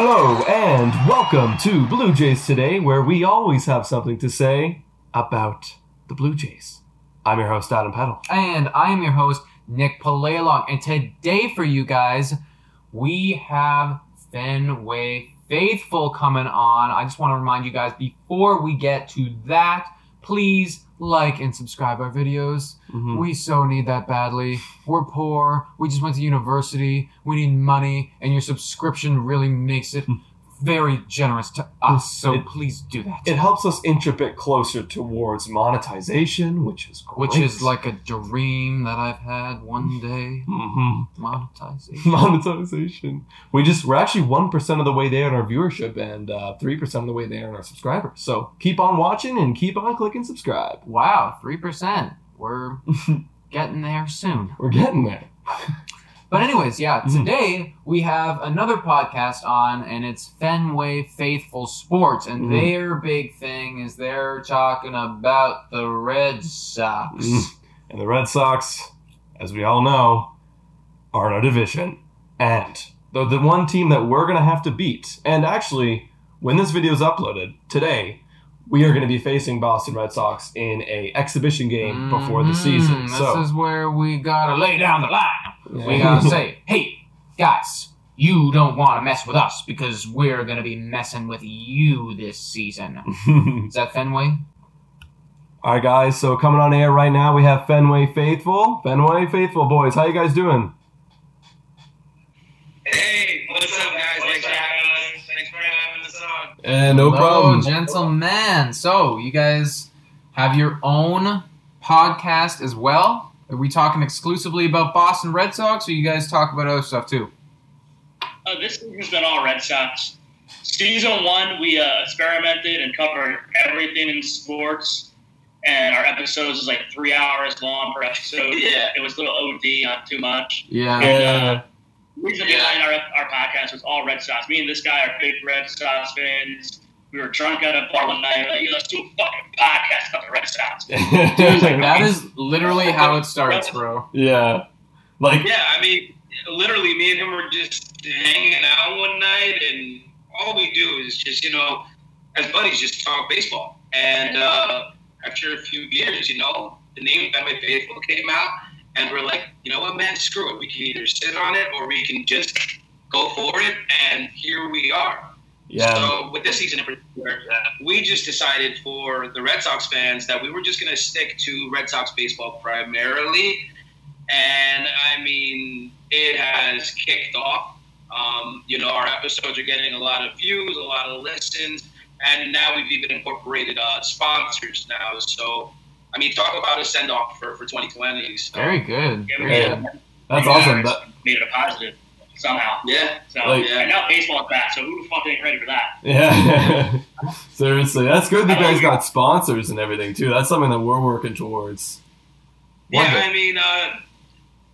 Hello and welcome to Blue Jays Today, where we always have something to say about the Blue Jays. I'm your host, Adam Peddle. And I am your host, Nick Palalong. And today for you guys, we have Fenway Faithful coming on. I just want to remind you guys before we get to that, please like and subscribe our videos. Mhm. We so need that badly. We're poor. We just went to university. We need money, and your subscription really makes it very generous to us. So It- please do that. It helps us inch a bit closer towards monetization, which is great. which is like a dream that I've had one day. Mhm. Monetization. monetization. We just we're actually one percent of the way there in our viewership and uh, three percent of the way there in our subscribers. So keep on watching and keep on clicking subscribe. Wow, three percent. We're getting there soon. We're getting there. But anyways, yeah, Mhm. today we have another podcast on, and it's Fenway Faithful Sports, and Mhm. their big thing is they're talking about the Red Sox. Mm. And the Red Sox, as we all know, are in our division. And the, the one team that we're going to have to beat, and actually, when this video is uploaded today, we are going to be facing Boston Red Sox in a exhibition game before the season. This So, is where we gotta lay down the line. We Yeah. gotta say, hey, guys, you don't want to mess with us because we're gonna be messing with you this season. Is that Fenway? All right, guys. So coming on air right now, we have Fenway Faithful. Fenway Faithful boys, how you guys doing? Hey, what's up, guys? Thanks for having us. Thanks for having us on. And no Hello, gentlemen. So, you guys have your own podcast as well? Are we talking exclusively about Boston Red Sox, or you guys talk about other stuff too? Uh, this season's been all Red Sox. Season one, we uh, experimented and covered everything in sports, and our episodes was like three hours long per episode. Yeah. It was a little OD, not too much. Yeah. And, uh, the reason behind our, our podcast was all Red Sox. Me and this guy are big Red Sox fans. We were drunk at a bar one night, like, let's do a fucking podcast about the Red Sox. Dude, that is literally how it starts, bro. yeah. Like Yeah, I mean, literally, me and him were just hanging out one night, and all we do is just, you know, as buddies, just talk baseball. And uh, after a few years, you know, the name Fenway Faithful came out, and we're like, you know what, man, screw it. We can either sit on it or we can just go for it, and here we are. Yeah. So with this season in particular, we just decided for the Red Sox fans that we were just going to stick to Red Sox baseball primarily, and I mean it has kicked off. Um, you know, our episodes are getting a lot of views, a lot of listens, and now we've even incorporated uh, sponsors now. So, I mean, talk about a send off for, for 2020. So, Very good. yeah. That's we awesome. That, made it a positive. Somehow. Yeah. So Like- and now baseball's back, so who the fuck ain't ready for that? Yeah. Seriously, that's good. that You guys got sponsors and everything too. That's something that we're working towards. One Yeah, day. I mean, uh,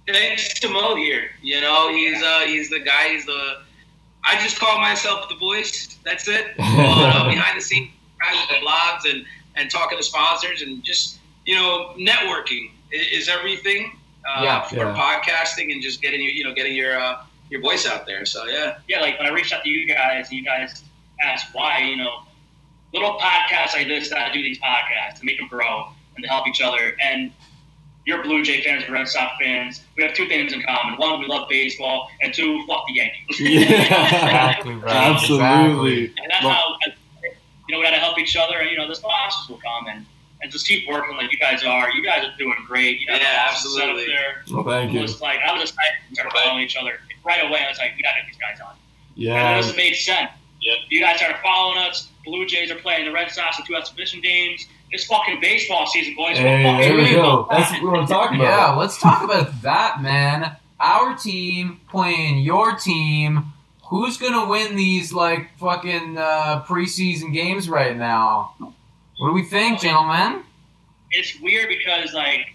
thanks to Mo here. You know, he's uh, he's the guy. He's the. I just call myself the voice. That's it. uh, behind the scenes, writing the blogs and and talking to sponsors and just you know networking i- is everything. Uh, Yeah. for Yeah. podcasting and just getting your you know getting your uh, your voice out there. So yeah. Yeah, like when I reached out to you guys, and you guys asked why, you know, little podcasts like this that I do these podcasts to make them grow and to help each other. And you're Blue Jay fans and Red Sox fans. We have two things in common. One, we love baseball, and two, fuck the Yankees. Exactly, bro. Absolutely. And that's how you know we got to help each other, and you know the sponsors will come and and just keep working like you guys are. You guys are doing great. You guys Yeah, are awesome set up absolutely. there. Well, thank you. was like I was excited to start following each other right away. I was like, we got to get these guys on. And it Yeah. just made sense. Yeah. You guys started following us. Blue Jays are playing the Red Sox in two exhibition games. It's fucking baseball season, boys. Hey, We're there we go. That's what we want to talk about. Yeah, let's talk about that, man. Our team playing your team. Who's gonna win these like fucking uh, preseason games right now? What do we think, gentlemen? It's weird because like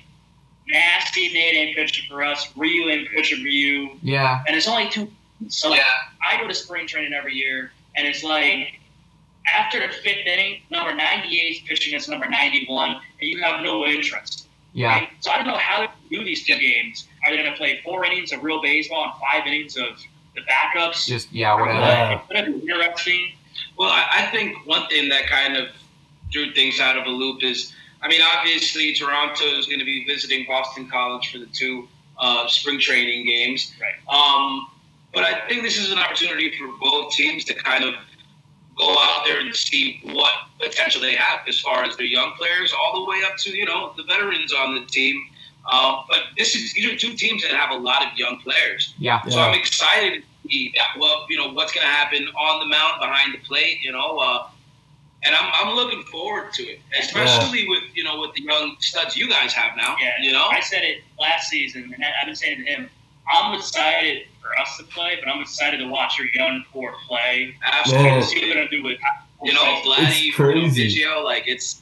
Nasty Nate ain't pitching for us. Ryu ain't pitching for you, Yeah, and it's only two. So Yeah. I go to spring training every year, and it's like after the fifth inning, number 98 is pitching against number 91, and you have no interest. yeah. Right? So I don't know how to do these two games. Are they going to play four innings of real baseball and five innings of the backups? Just yeah, whatever. Yeah. It's going to be interesting. Well, I, I think one thing that kind of drew things out of a loop is, I mean, obviously Toronto is going to be visiting Boston College for the two uh, spring training games. Right. Um, but I think this is an opportunity for both teams to kind of go out there and see what potential they have as far as their young players, all the way up to you know the veterans on the team. Um, but this is these are two teams that have a lot of young players. Yeah. So I'm excited to see that, well, you know, what's going to happen on the mound behind the plate, you know, uh, and I'm, I'm looking forward to it, especially with you know with the young studs you guys have now. Yeah. You know, I said it last season, and I- I've been saying to him, I'm excited for us to play, but I'm excited to watch your young core play. absolutely. Yeah. See what they're going to do with You know, Vladdy, you know, crazy. Like it's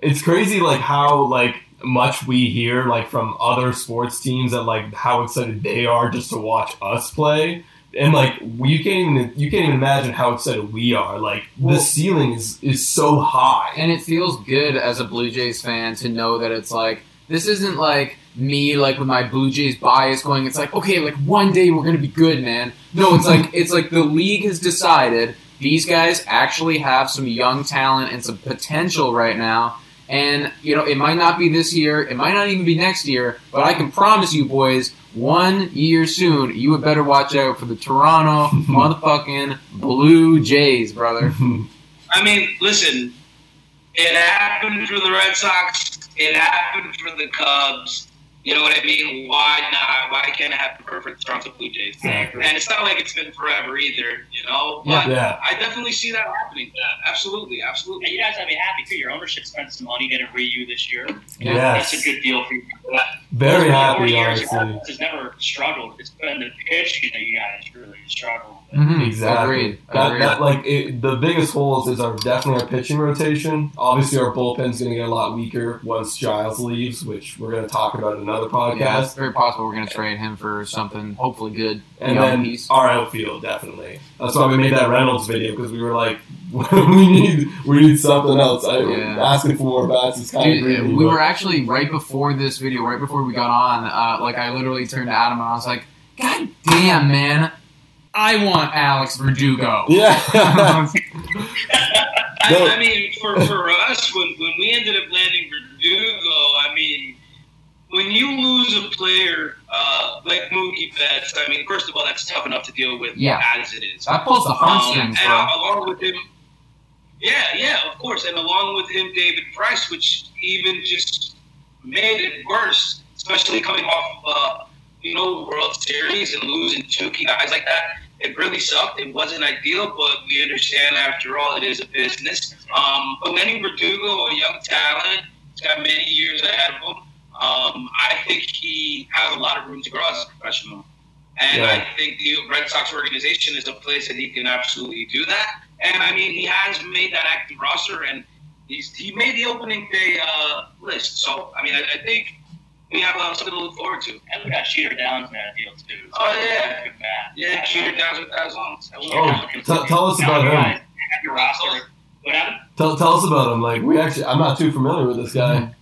it's crazy like how like much we hear like from other sports teams that like how excited they are just to watch us play and like you can't even you can't even imagine how excited we are like Well- the ceiling is is so high And it feels good as a Blue Jays fan to know that it's like this isn't like me like with my Blue Jays bias going. It's like okay, like one day we're gonna be good, man. No, it's like it's like the league has decided these guys actually have some young talent and some potential right now. And you know, it might not be this year, it might not even be next year, but I can promise you, boys, one year soon, you would better watch out for the Toronto motherfucking Blue Jays, brother. I mean, listen, it happened for the Red Sox. It happened for the Cubs. You know what I mean? Why not? Why can't it happen for the Toronto Blue Jays? Exactly. And it's not like it's been forever either, you know? But yeah I definitely see that happening. Absolutely, absolutely. And you guys have to be happy too. Your ownership spent some money getting Ryu this year. yes That's a good deal for you. very Four happy years, you honestly guys has never struggled. It's been the pitching that you guys really struggled. Mhm. Exactly. Agreed. That, Agreed. that like it, the biggest holes is our definitely our pitching rotation. Obviously, our bullpen's going to get a lot weaker once Giles leaves, which we're going to talk about in another podcast. Yeah, it's very possible we're going to trade him for something hopefully good. and then piece. our outfield definitely. That's why we made that Reynolds video because we were like, we need we need something else. I, Yeah. Asking for more bats is kind of Dude, greedy. we but- were actually right before this video, right before we got on. Uh, like I literally turned to Adam and I was like, "God damn, man, I want Alex Verdugo." yeah. I, I mean, for, for us, when, when we ended up landing Verdugo, I mean, when you lose a player uh, like Mookie Betts, I mean, first of all, that's tough enough to deal with Yeah. as it is. That pulls the Um, hamstrings, and along with him, yeah, yeah, of course, and along with him, David Price, which even just made it worse, especially coming off, uh, you know, World Series and losing two key guys like that. It really sucked. It wasn't ideal, but we understand after all, it is a business. Um, but Lenny Verdugo, a young talent, he's got many years ahead of him. Um, I think he has a lot of room to grow as a professional. And Yeah. I think the Red Sox organization is a place that he can absolutely do that. And I mean, he has made that active roster, and he's he made the opening day uh, list. So I mean, I, I think we have uh, something to look forward to. And we got Jeter Downs in that deal too. So Oh, yeah. good. Yeah, Jeter Downs with that song. Oh, tell- tell us about him. guys have Your roster. What happened? Tell, tell us about him. Like we actually, I'm not too familiar with this guy.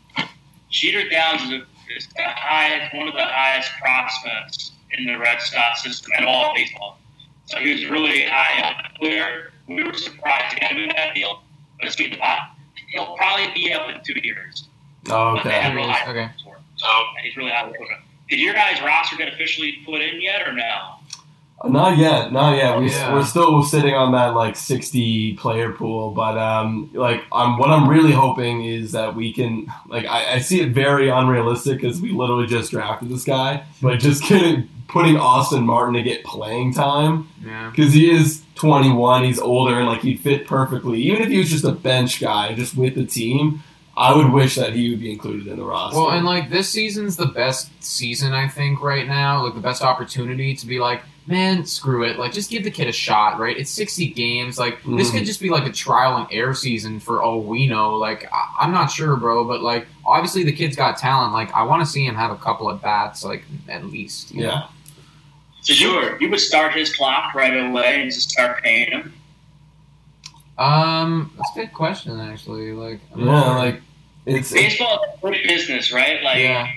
Jeter Downs is, a, is the highest, one of the highest prospects in the Red Sox system and all of baseball. So he was really high up. We were, we were surprised to get him in that deal, but it's been hot. He'll probably be up in two years. Oh, But they have okay. Okay. Hopes for him. So, and he's really high hopes for. Did your guys' roster get officially put in yet or no? Not yet, not yet. We, Yeah. We're still sitting on that like 60 player pool, but um, like I'm what I'm really hoping is that we can like I, I see it very unrealistic because we literally just drafted this guy, but just getting putting Austin Martin to get playing time Yeah. because he is 21, he's older, and like he'd fit perfectly. Even if he was just a bench guy, just with the team, I would wish that he would be included in the roster. Well, and like this season's the best season I think right now, like the best opportunity to be like, man, screw it, like just give the kid a shot, right? It's sixty games, like this Mhm. could just be like a trial and error season for all we know. Like I- I'm not sure, bro, but like obviously the kid's got talent. Like I want to see him have a couple of bats, like at least. you know? yeah. So you, you would start his clock right away and just start paying him? Um, that's a good question actually. Like I'm Yeah, not like it's Baseball is a good business, right? Like, yeah.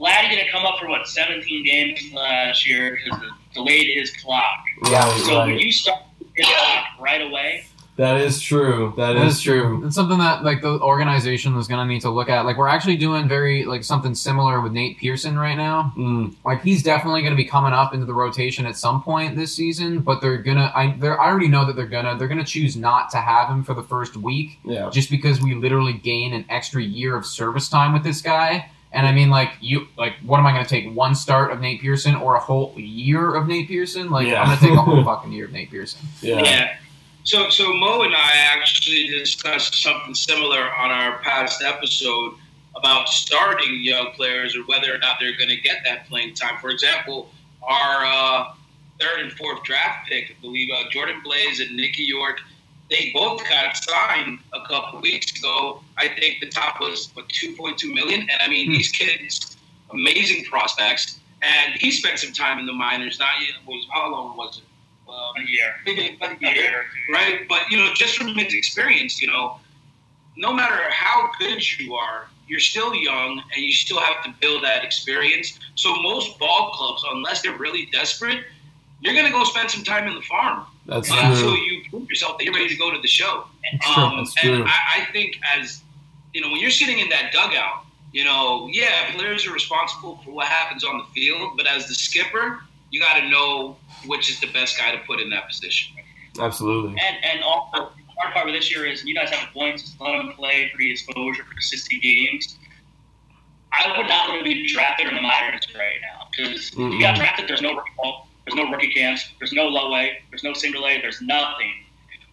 Vladdy gonna come up for what 17 games last year because it delayed his clock. Yeah, So right. when you start his clock right away, That is true. That That is is true. true. It's something that like the organization is gonna need to look at. Like we're actually doing very like something similar with Nate Pearson right now. Mm, Like he's definitely gonna be coming up into the rotation at some point this season, but they're gonna I they're I already know that they're gonna they're gonna choose not to have him for the first week yeah. just because we literally gain an extra year of service time with this guy. And I mean, like you, like, what am I going to take? One start of Nate Pearson or a whole year of Nate Pearson? Like, Yeah. I'm going to take a whole fucking year of Nate Pearson. Yeah. Yeah. So, so Mo and I actually discussed something similar on our past episode about starting young players or whether or not they're going to get that playing time. For example, our uh, third and fourth draft pick, I believe uh, Jordan Blaze and Nicky Yorke, they both got signed a couple weeks ago. I think the top was what 2.2 million, and I mean these kids, amazing prospects, and he spent some time in the minors. Not yet was how long was it? Um, a year. maybe a A year, year or two. right? But you know, just from his experience, you know, no matter how good you are, you're still young and you still have to build that experience. So most ball clubs, unless they're really desperate, you're gonna go spend some time in the farm That's until true. you prove yourself that you're ready to go to the show. It's true. Um, That's and true. I, I think as you know, when you're sitting in that dugout, you know, yeah, players are responsible for what happens on the field, but as the skipper, you got to know which is the best guy to put in that position. Absolutely. And and also hard part with this year is you guys have a point to let him play for exposure for 60 games. I would not want to be drafted in the minors right now because you got drafted. There's no rookie ball, there's no rookie camps, there's no low A, there's no single A, there's nothing,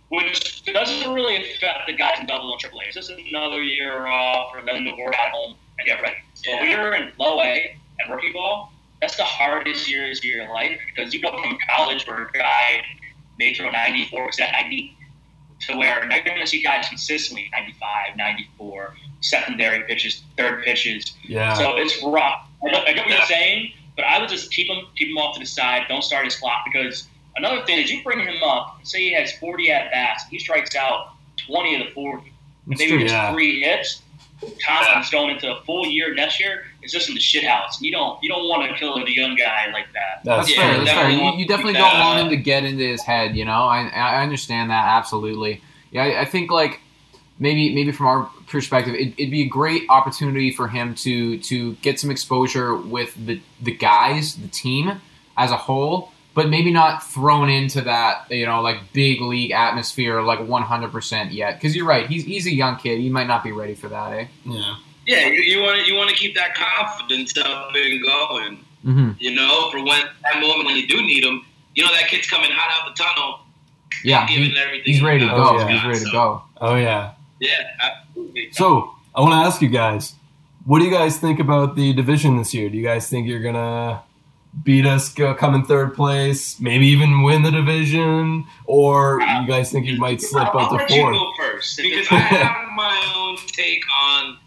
which doesn't really affect the guys in double and triple A. It's just another year off for them to work at home and get ready. So if you're in low A and rookie ball, that's the hardest years of your life because you go from college where a guy may throw 94 percent 90 to where they're going to see guys consistently 95, 94, secondary pitches, third pitches. Yeah. So it's rough. I get, I get what you're saying, but I would just keep him keep him off to the side. Don't start his clock because another thing is you bring him up. Say he has 40 at bats, he strikes out 20 of the 40. And That's maybe true, gets yeah. three hits. Confidence going into a full year next year is just in the shit house. You don't you don't want to kill a young guy like that. That's That's Yeah, fair. true. That's fair. You, you definitely don't want him to get into his head. You know, I I understand that absolutely. Yeah, I, I think like maybe maybe from our perspective, it, it'd be a great opportunity for him to to get some exposure with the the guys, the team as a whole, but maybe not thrown into that you know like big league atmosphere like 100% yet. Because you're right, he's he's a young kid. He might not be ready for that, eh? Yeah. Yeah, you, you want to you want to keep that confidence up and going. Mm-hmm. You know, for when that moment when you do need him, you know that kid's coming hot out the tunnel, Yeah, giving he- everything. he's ready to got. go. Oh, yeah. He's ready to go. Oh yeah. Yeah, absolutely. So I want to ask you guys, what do you guys think about the division this year? Do you guys think you're gonna beat us, go, come in third place, maybe even win the division, or you guys think you might slip I'll up to let you fourth? go first because I have my own take on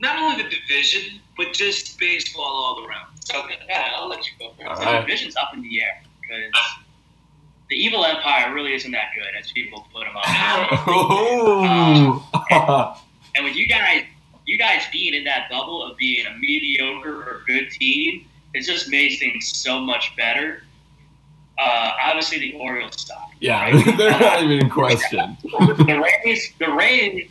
not only the division but just baseball all around. Okay, yeah, I'll let you go first. All The division's up in the air because the evil empire really isn't that good as people put them up. Oh, and with you guys, you guys being in that bubble of being a mediocre or good team, it just makes things so much better. Uh, obviously, the Orioles suck. yeah, right? they're not even in question. the Rays, the Rays,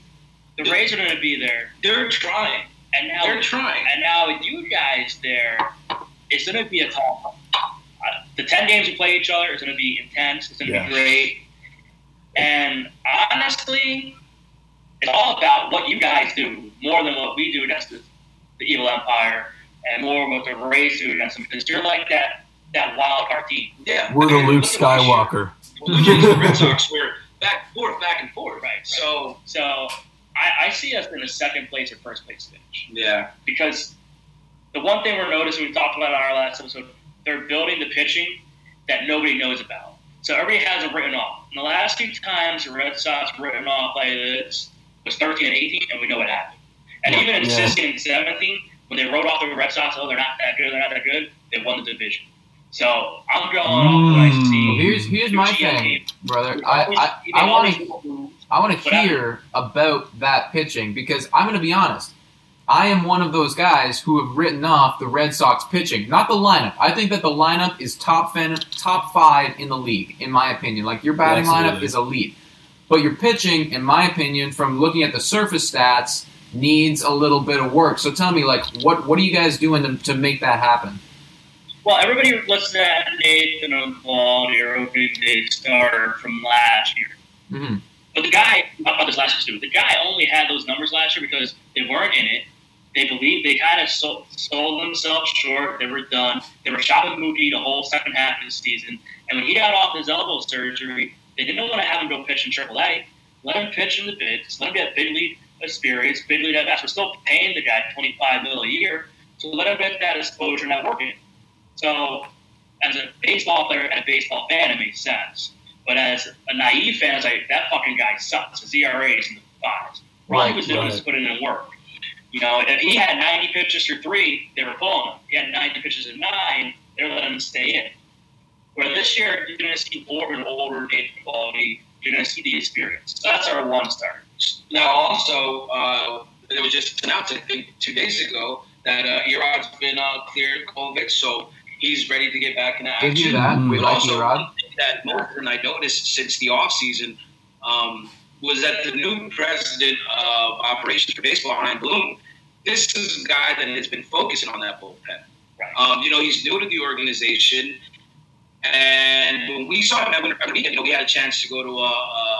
the Rays are going to be there, They're trying. and now They're trying. And now with you guys there, it's going to be a tough. Uh, the ten games we play each other is going to be intense. It's going to Yeah. be great. And honestly, it's all about what you guys do more than what we do against the, the evil empire, and more what the Rays do against them. Because you're like that that wild card team. Yeah, We're the I Luke look at last year. Skywalker. Well, the Red Sox were back and forth, back and forth. Right, right. So So I, I see us in a second place or first place finish. yeah, because the one thing we're noticing, we talked about on our last episode, they're building the pitching that nobody knows about. So everybody has it written off. And the last two times the Red Sox written off like this was 13 and 18, and we know what happened. And even in Yeah. 16 and 17, when they wrote off the Red Sox, oh, they're not that good, they're not that good, they won the division. So I'm going off what I see. Here's here's my GM thing, teams. brother. I I, I want to I want to hear about that pitching because I'm going to be honest. I am one of those guys who have written off the Red Sox pitching, not the lineup. I think that the lineup is top fin, top five in the league, in my opinion. Like your batting lineup is elite, but your pitching, in my opinion, from looking at the surface stats, needs a little bit of work. So tell me, like, what what are you guys doing to, to make that happen? Well, everybody to that Nathan Eovaldi, your opening day starter from last year. hmm But the guy, thought this last year too, the guy only had those numbers last year because they weren't in it. They believed they kind of sold, sold themselves short. They were done. They were shopping Mookie the whole second half of the season. And when he got off his elbow surgery, they didn't want to have him go pitch in AAA. Let him pitch in the bigs. Let him get a big league experience, big league at bats. We're still paying the guy twenty five mil a year, so let him get that exposure networking. So, as a baseball player and a baseball fan, it makes sense. But as a naive fan, it's like that fucking guy sucks. His ERA is in the fives. All he was doing was right. putting in work. You know, if he had 90 pitches through three, they were pulling him. He had 90 pitches in nine, they were letting him stay in. Where this year, you're going to see more and older data quality. You're going to see the experience. So that's our one star. Now, also, uh, it was just announced, I think, two days ago that uh, E-Rod's been uh, cleared COVID, so he's ready to get back into action. Did you that? We But like also, E-Rod. one thing that Northern I noticed since the offseason um, was that the new president of operations for baseball, Chaim Bloom, this is a guy that has been focusing on that bullpen. Right. Um, you know, he's new to the organization. And when we saw him at Winter Prep Weekend, you know, we had a chance to go to a, a,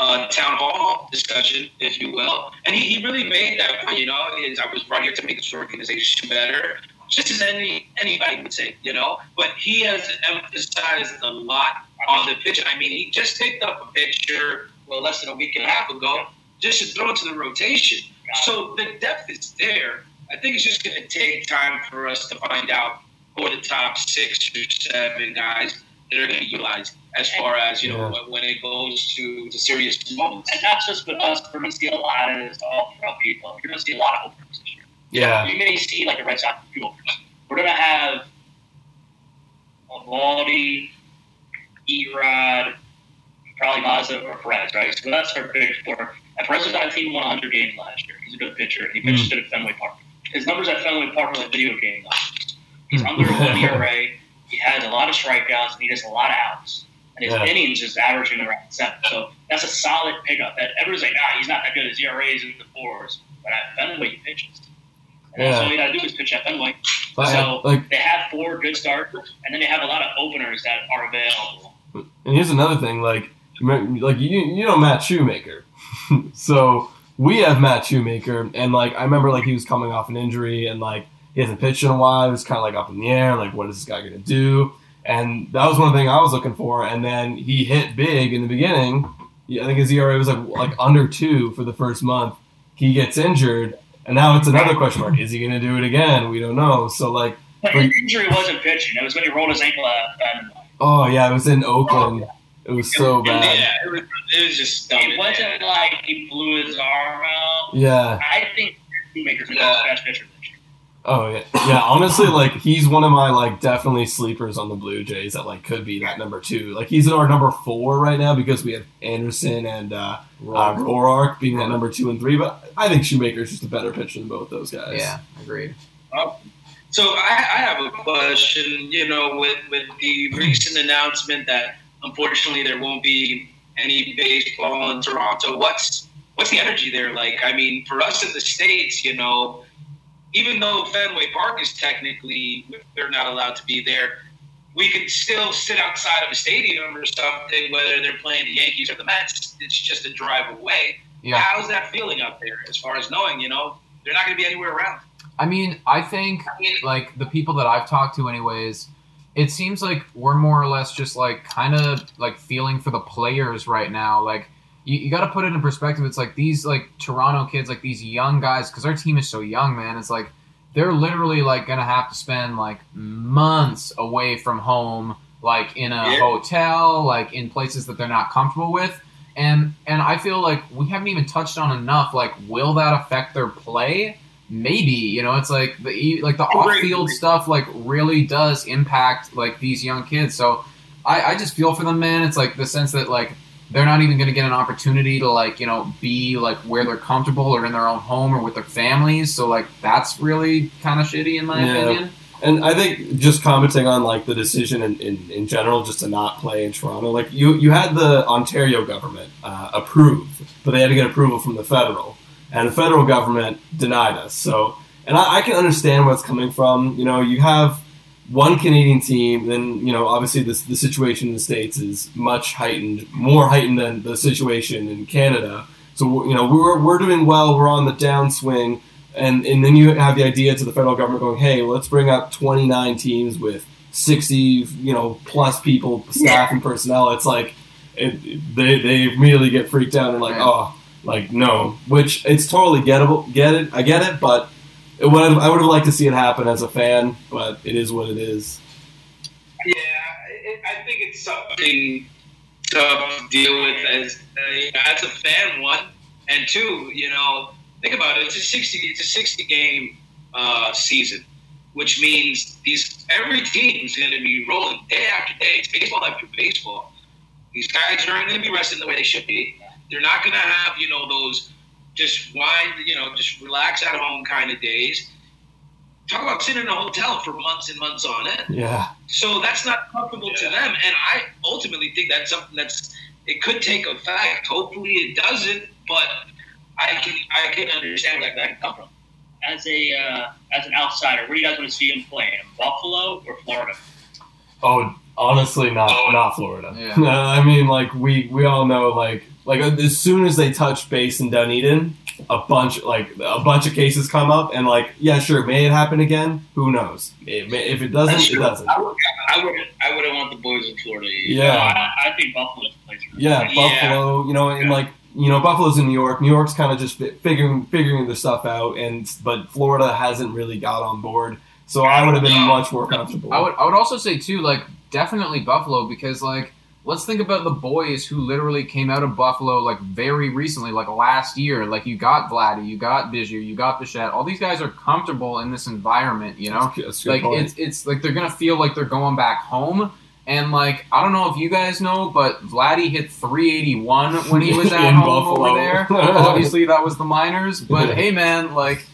a town hall discussion, if you will. And he, he really made that point, you know, is I was brought here to make this organization better, just as any anybody would say, you know. But he has emphasized a lot on the pitch. I mean, he just picked up a pitcher, well, less than a week and a half ago, just to throw into the rotation. So the depth is there. I think it's just going to take time for us to find out who the top six or seven guys that are going to utilize as far as, you know, Yeah. when it goes to the serious moments. And not just with us, we're going to see a lot of this all throughout baseball. You're going to see a lot of openers this year. Yeah. You may see like a Red Sox two openers. We're going to have Valdi, E-Rod, probably Mazza or Perez, right? So that's our big four. And Perez was on a team won 100 games last year. He's a good pitcher. and He pitched hmm. at Fenway Park. His numbers at Fenway Park are like video game numbers. He's hmm. under a one ERA. He has a lot of strikeouts and he does a lot of outs. And his Yeah. innings is averaging around seven. So that's a solid pickup. That everyone's like, nah, he's not that good. His ERA is in the fours. But at Fenway, he pitches. And that's all you got to do is pitch at Fenway. Like, So like, they have four good starters, and then they have a lot of openers that are available. and here's another thing, like, like you, you know Matt Shoemaker, so we have Matt Shoemaker, and like I remember like he was coming off an injury, and like he hasn't pitched in a while. It was kind of like up in the air, like what is this guy gonna do? And that was one thing I was looking for. And then he hit big in the beginning. I think his ERA was like like under two for the first month. He gets injured, and now it's another question mark: Is he going to do it again? We don't know. So like But his injury wasn't pitching. It was when he rolled his ankle at Fenway. Oh yeah, it was in Oakland. Oh, it was so bad. Yeah, it was, it was just dumb. It wasn't like he blew his arm out. Yeah. I think Shoemaker's the Yeah. best pitcher this year. Oh yeah. Yeah. Honestly, like he's one of my like definitely sleepers on the Blue Jays that like could be that number two. Like he's in our number four right now because we have Anderson and uh, uh Roark being that number two and three. But I think Shoemaker's just a better pitcher than both those guys. Yeah, agreed. So I, I have a question. You know, with with the recent announcement that unfortunately there won't be any baseball in Toronto, what's what's the energy there like? I mean, for us in the states, you know, even though Fenway Park is technically they're not allowed to be there, we could still sit outside of a stadium or something, whether they're playing the Yankees or the Mets. It's just a drive away. Yeah. How's that feeling up there as far as knowing, you know, they're not going to be anywhere around? I mean, I think like the people that I've talked to, anyways, it seems like we're more or less just like kind of like feeling for the players right now. Like you, you got to put it in perspective. It's like these like Toronto kids, like these young guys, because our team is so young, man. It's like they're literally like gonna have to spend like months away from home, like in a Yeah. hotel, like in places that they're not comfortable with. And and I feel like we haven't even touched on enough. Like, will that affect their play? Maybe you know, it's like the like the off field stuff like really does impact like these young kids. So I, I just feel for them, man. It's like the sense that like they're not even going to get an opportunity to like you know be like where they're comfortable or in their own home or with their families. So like that's really kind of shitty in my Yeah. opinion. And I think just commenting on like the decision in, in, in general, just to not play in Toronto, like you you had the Ontario government uh, approve, but they had to get approval from the federal, and the federal government denied us. So, and I, I can understand where it's coming from. You know, you have one Canadian team, then you know obviously this the situation in the states is much heightened, more heightened than the situation in Canada. So you know we're we're doing well, we're on the downswing and and then you have the idea to the federal government going, hey, let's bring up 29 teams with 60, you know, plus people, staff and personnel. It's like it, they they immediately get freaked out and like, Right. oh, like no, which it's totally gettable, get it, I get it, but it would have, I would have liked to see it happen as a fan, but it is what it is. Yeah, it, I think it's something to deal with as uh, as a fan. One and two, you know, think about it. It's a sixty. It's a sixty game uh, season, which means these every team's going to be rolling day after day. It's baseball after baseball. These guys aren't going to be resting the way they should be. They're not going to have you know those just why you know, just relax at home kind of days. Talk about sitting in a hotel for months and months on end. Yeah, So that's not comfortable to them, and I ultimately think that's something that's it could take effect. Hopefully, it doesn't, but I can I can understand where that can come from. As a uh, as an outsider, where do you guys want to see him play? In Buffalo or Florida? Oh, honestly, not not Florida. Yeah. I mean, like we we all know, like like uh, as soon as they touch base in Dunedin, a bunch like a bunch of cases come up, and like yeah, sure, may it happen again? Who knows? It may, if it doesn't, it doesn't. I would I would I wouldn't want the boys in Florida. either. Yeah. I, I think Buffalo's the place. for him. Yeah, Yeah. Buffalo, you know, and Yeah. like you know, Buffalo's in New York. New York's kind of just figuring figuring their stuff out, and but Florida hasn't really got on board. So I would have been much more comfortable. I would I would also say too, like definitely Buffalo because like let's think about the boys who literally came out of Buffalo like very recently, like last year. Like you got Vladdy, you got Biggio, you got Bichette. All these guys are comfortable in this environment, you know. That's good Like it's it's like they're gonna feel like they're going back home. And like I don't know if you guys know, but Vladdy hit 381 when he was at home Buffalo. over there. Obviously, that was the minors. But hey, man, like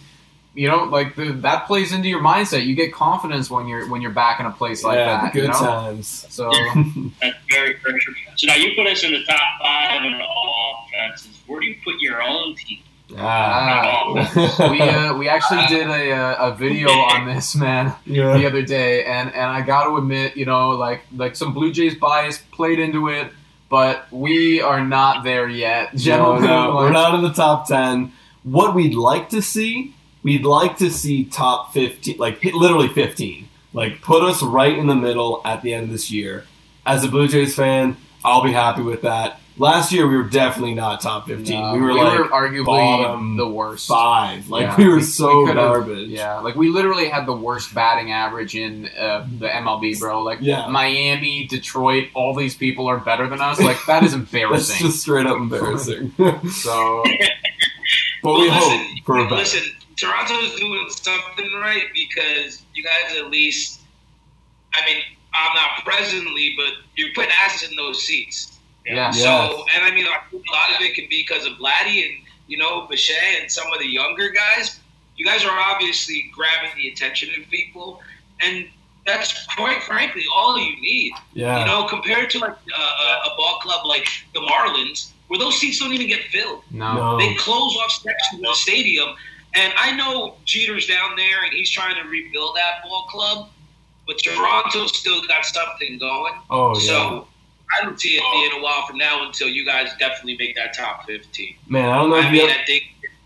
you know, like the, that plays into your mindset. You get confidence when you're when you're back in a place like yeah, that. the good you know? times. So That's very, very true. So now you put us in the top five in all offenses. Where do you put your own team? Ah. we uh, we actually did a, uh, a video on this man yeah. the other day, and and I got to admit, you know, like like some Blue Jays bias played into it, but we are not there yet, gentlemen. no, we're not in the top ten. What we'd like to see, we'd like to see top fifteen, like literally fifteen. Like put us right in the middle at the end of this year. As a Blue Jays fan, I'll be happy with that. last year we were definitely not top fifteen. No, we were like arguably bottom the worst. five. Like Yeah. we were We- so we garbage. Yeah, like we literally had the worst batting average in uh, the MLB, bro. Like Yeah. Miami, Detroit, all these people are better than us. Like that is That's embarrassing. just straight up embarrassing. so but we Well, hope for a better. Listen, Toronto's doing something right because you guys at least. I mean, I'm not presently, but you're putting asses in those seats. yeah, So, Yes. and I mean, a lot of it can be because of Vladdy and you know Bichette and some of the younger guys. You guys are obviously grabbing the attention of people, and that's quite frankly all you need. yeah. You know, compared to like uh, a ball club like the Marlins, where those seats don't even get filled. no, no. They close off sections of the stadium. And I know Jeter's down there and he's trying to rebuild that ball club, but Toronto's still got something going. oh yeah. So I don't see it being a while from now until you guys definitely make that top 15. Man, I don't know if I you mean, I think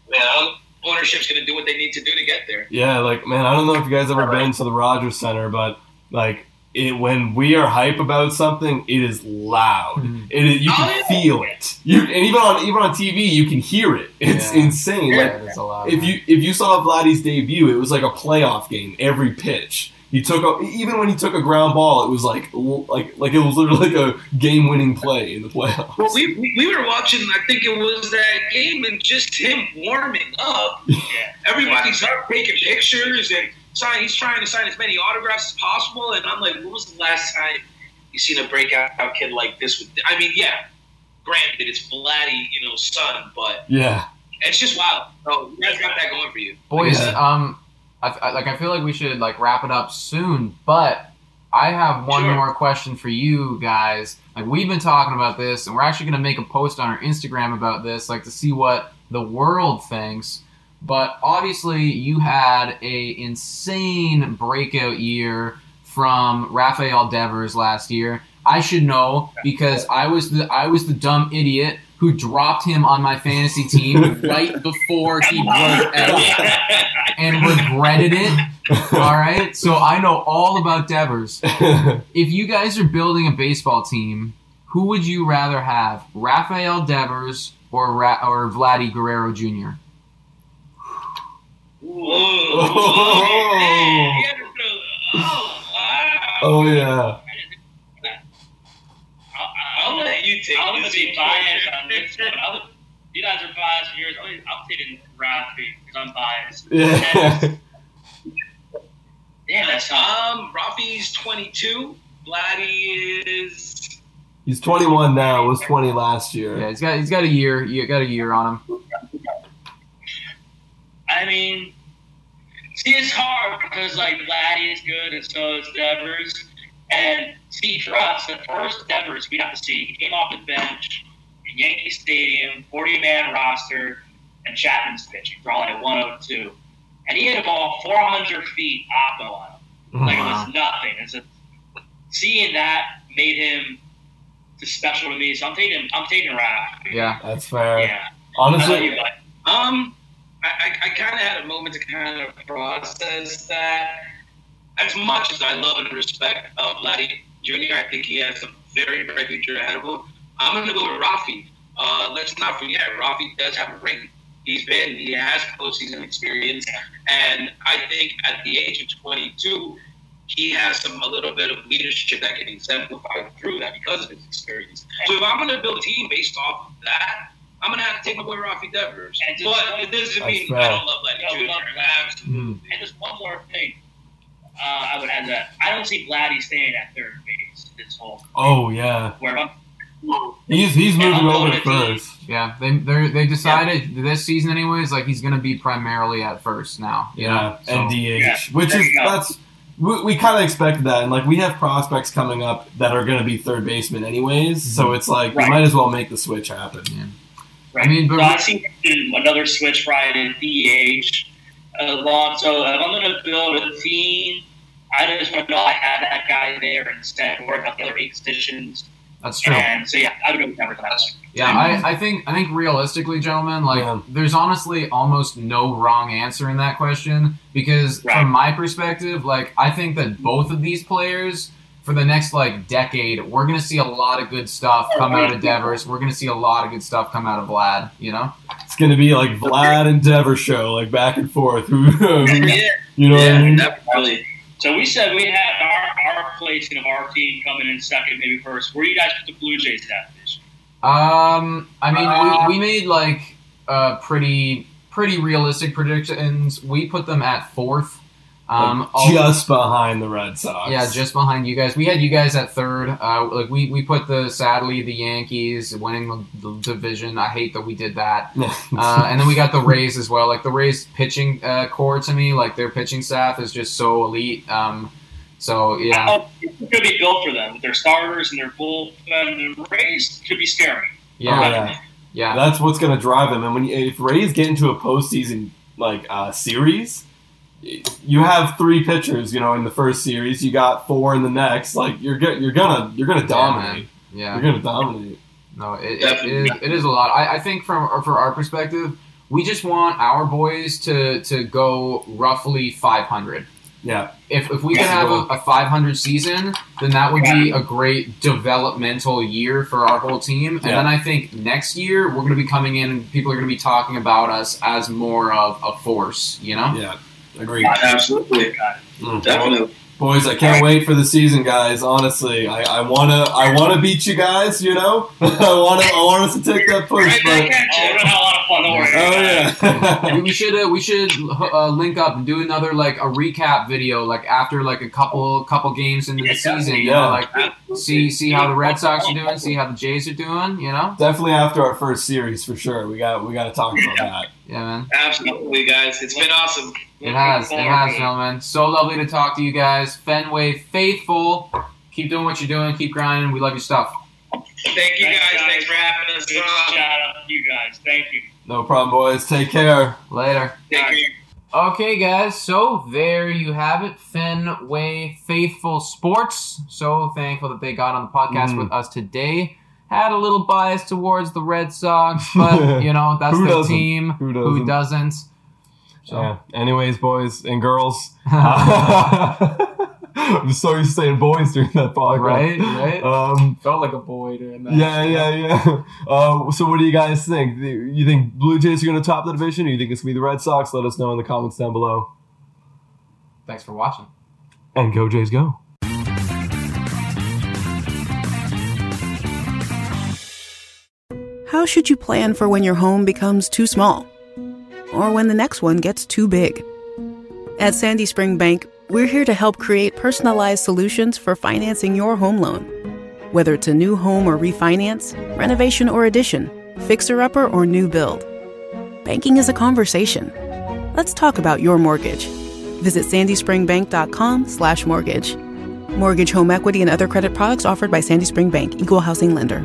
well, ownership's going to do what they need to do to get there. Yeah, like man, I don't know if you guys ever been to the Rogers Center, but like it when we are hype about something, it is loud. Mhm. It is, you Oh, can yeah. feel it. You and even on even on TV, you can hear it. It's Yeah. insane. yeah, Like it is a lot. if you if you saw Vladdy's debut, it was like a playoff game every pitch. He took a, even when he took a ground ball, it was like like like it was literally like a game winning play in the playoffs. Well, we, we we were watching, I think it was that game, and just him warming up. Yeah. Everybody's up taking pictures and sign. He's trying to sign as many autographs as possible. And I'm like, when was the last time you seen a breakout kid like this? With, I mean, yeah, granted, it's Vladdy, you know, son, but yeah, it's just wild. Oh, you guys got that going for you. boys, Yeah. um, I, I like I feel like we should like wrap it up soon, but I have one Sure. more question for you guys. Like we've been talking about this, and we're actually going to make a post on our Instagram about this, like to see what the world thinks. But obviously, you had a insane breakout year from Rafael Devers last year. I should know because I was the I was the dumb idiot who dropped him on my fantasy team right before he broke out and regretted it. All right, so I know all about Devers. If you guys are building a baseball team, who would you rather have, Rafael Devers or Ra- or Vladdy Guerrero Jr.? Whoa. Oh. man, you had to throw- oh, wow. oh yeah. I'll let you take I'm gonna this be one. biased on this one. I'll, you guys are biased for yours. I'm, I'm taking Rafi because I'm biased. Yeah. Damn, that's tough. Um, Rafi's 22. Vladdy is. He's 21 now. Was 20 last year. Yeah, he's got he's got a year. You got a year on him. I mean, see, it's hard because like Vladdy is good and so is Devers. And see, for us, the first Devers we have to see, he came off the bench in Yankee Stadium, 40 man roster, and Chapman's pitching, throwing at 102. And he hit a ball 400 feet oppo on him. Like it was nothing. It's a, seeing that made him just special to me. So I'm taking I'm taking Raph. Yeah. That's fair. Yeah. How about Honestly, you, bud? Um, I, I, kind of had a moment to kind of process that. As much as I love and respect uh, Vladdy Jr., I think he has a very bright future ahead of him. I'm going to go with Rafi. Uh, let's not forget, Rafi does have a ring. He's been, he has postseason experience, and I think at the age of 22, he has some a little bit of leadership that can exemplify through that because of his experience. So if I'm going to build a team based off of that, I'm going to have to take my boy Rafi Devers. And just- But it doesn't mean. I don't love Vladdy Yeah, Jr. love Absolutely. Mhm. And just one more thing. Uh, I would add that I don't see Vladdy staying at third base this whole oh yeah, where I'm, he's he's moving I'm over to to first. Yeah, they they they decided this season anyways. Like he's gonna be primarily at first now. you Yeah, know? and So- DH, Yeah, which there is that's we, we kind of expected that, and like we have prospects coming up that are going to be third baseman anyways, so it's like we might as well make the switch happen. Right. I mean, but- so I see another switch right in DH. Uh, long, so if I'm going to build a team, I just want to know I have that guy there instead of worry about the other eight positions. that's true. And so yeah, I would go with Devers for that one. Yeah, I, I think I think realistically, gentlemen, like Yeah. there's honestly almost no wrong answer in that question because Right. from my perspective, like I think that both of these players for the next like decade, we're gonna see a lot of good stuff come out of Devers. We're gonna see a lot of good stuff come out of Vlad. You know, It's gonna be like Vlad and Dever show, like back and forth. Yeah, you know what I mean? definitely. So we said we had our, our placing of our team coming in second, maybe first. Where do you guys put the Blue Jays at this year? um, I mean, we, we made like uh, pretty pretty realistic predictions. We put them at fourth. Um, Like, all- just behind the Red Sox. Yeah, just behind you guys. We had you guys at third. Uh, like we, we put the sadly the Yankees winning the, the division. I hate that we did that. Uh, and then we got the Rays as well. Like the Rays pitching uh, core to me, like their pitching staff is just so elite. Um, so yeah, it could be built for them with their starters and their bullpen. The Rays could be scary. yeah, Oh, yeah, yeah. That's what's going to drive them. And when you, if Rays get into a postseason like uh, series, you have three pitchers. You know, in the first series, you got four in the next. Like you're go- you're gonna you're gonna dominate. yeah. You're gonna dominate. No, it, it, it, is, it is a lot. I, I think from for our perspective, we just want our boys to to go roughly 500. Yeah, If, if we can have a, a 500 season, then that would be a great developmental year for our whole team. And Yeah. then I think next year we're going to be coming in and people are going to be talking about us as more of a force. You know? yeah, agreed. Absolutely. Mm. Definitely. Boys, I can't wait for the season, guys. Honestly, I, I wanna I wanna beat you guys. You know, I wanna I want us to take that push, Right but back at Oh, we're you. gonna have a lot of fun. Don't worry. oh yeah. we we should uh, we should uh, link up and do another like a recap video like after like a couple couple games into the Yeah, season. You yeah. know, like see see how the Red Sox are doing, see how the Jays are doing. You know? Definitely after our first series for sure. We got we got to talk about that. Yeah, man. Absolutely, guys. It's been awesome. It has. It has, forward to gentlemen. So lovely to talk to you guys. Fenway faithful. Keep doing what you're doing. Keep grinding. We love your stuff. Thank you guys. Thanks for having us Big on. shout out to you guys. Thank you. No problem, boys. Take care. Later. Take care. Okay, guys. So there you have it. Fenway Faithful Sports. So thankful that they got on the podcast Mhm. with us today. Had a little bias towards the Red Sox, but you know that's Who the doesn't? team. Who Who doesn't? doesn't? So Yeah. Anyways, boys and girls. I'm so used to saying boys during that podcast. right, right. Um. Felt like a boy during that. Yeah, yeah, yeah. Uh, so, what do you guys think? You think Blue Jays are going to top the division, or you think it's going to be the Red Sox? Let us know in the comments down below. Thanks for watching. And go Jays, go! How should you plan for when your home becomes too small? Or when the next one gets too big? At Sandy Spring Bank, we're here to help create personalized solutions for financing your home loan. Whether it's a new home or refinance, renovation or addition, fixer upper or new build. Banking is a conversation. Let's talk about your mortgage. Visit sandyspringbank.com slash mortgage. Mortgage, home equity, and other credit products offered by Sandy Spring Bank, Equal Housing Lender.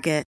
Target.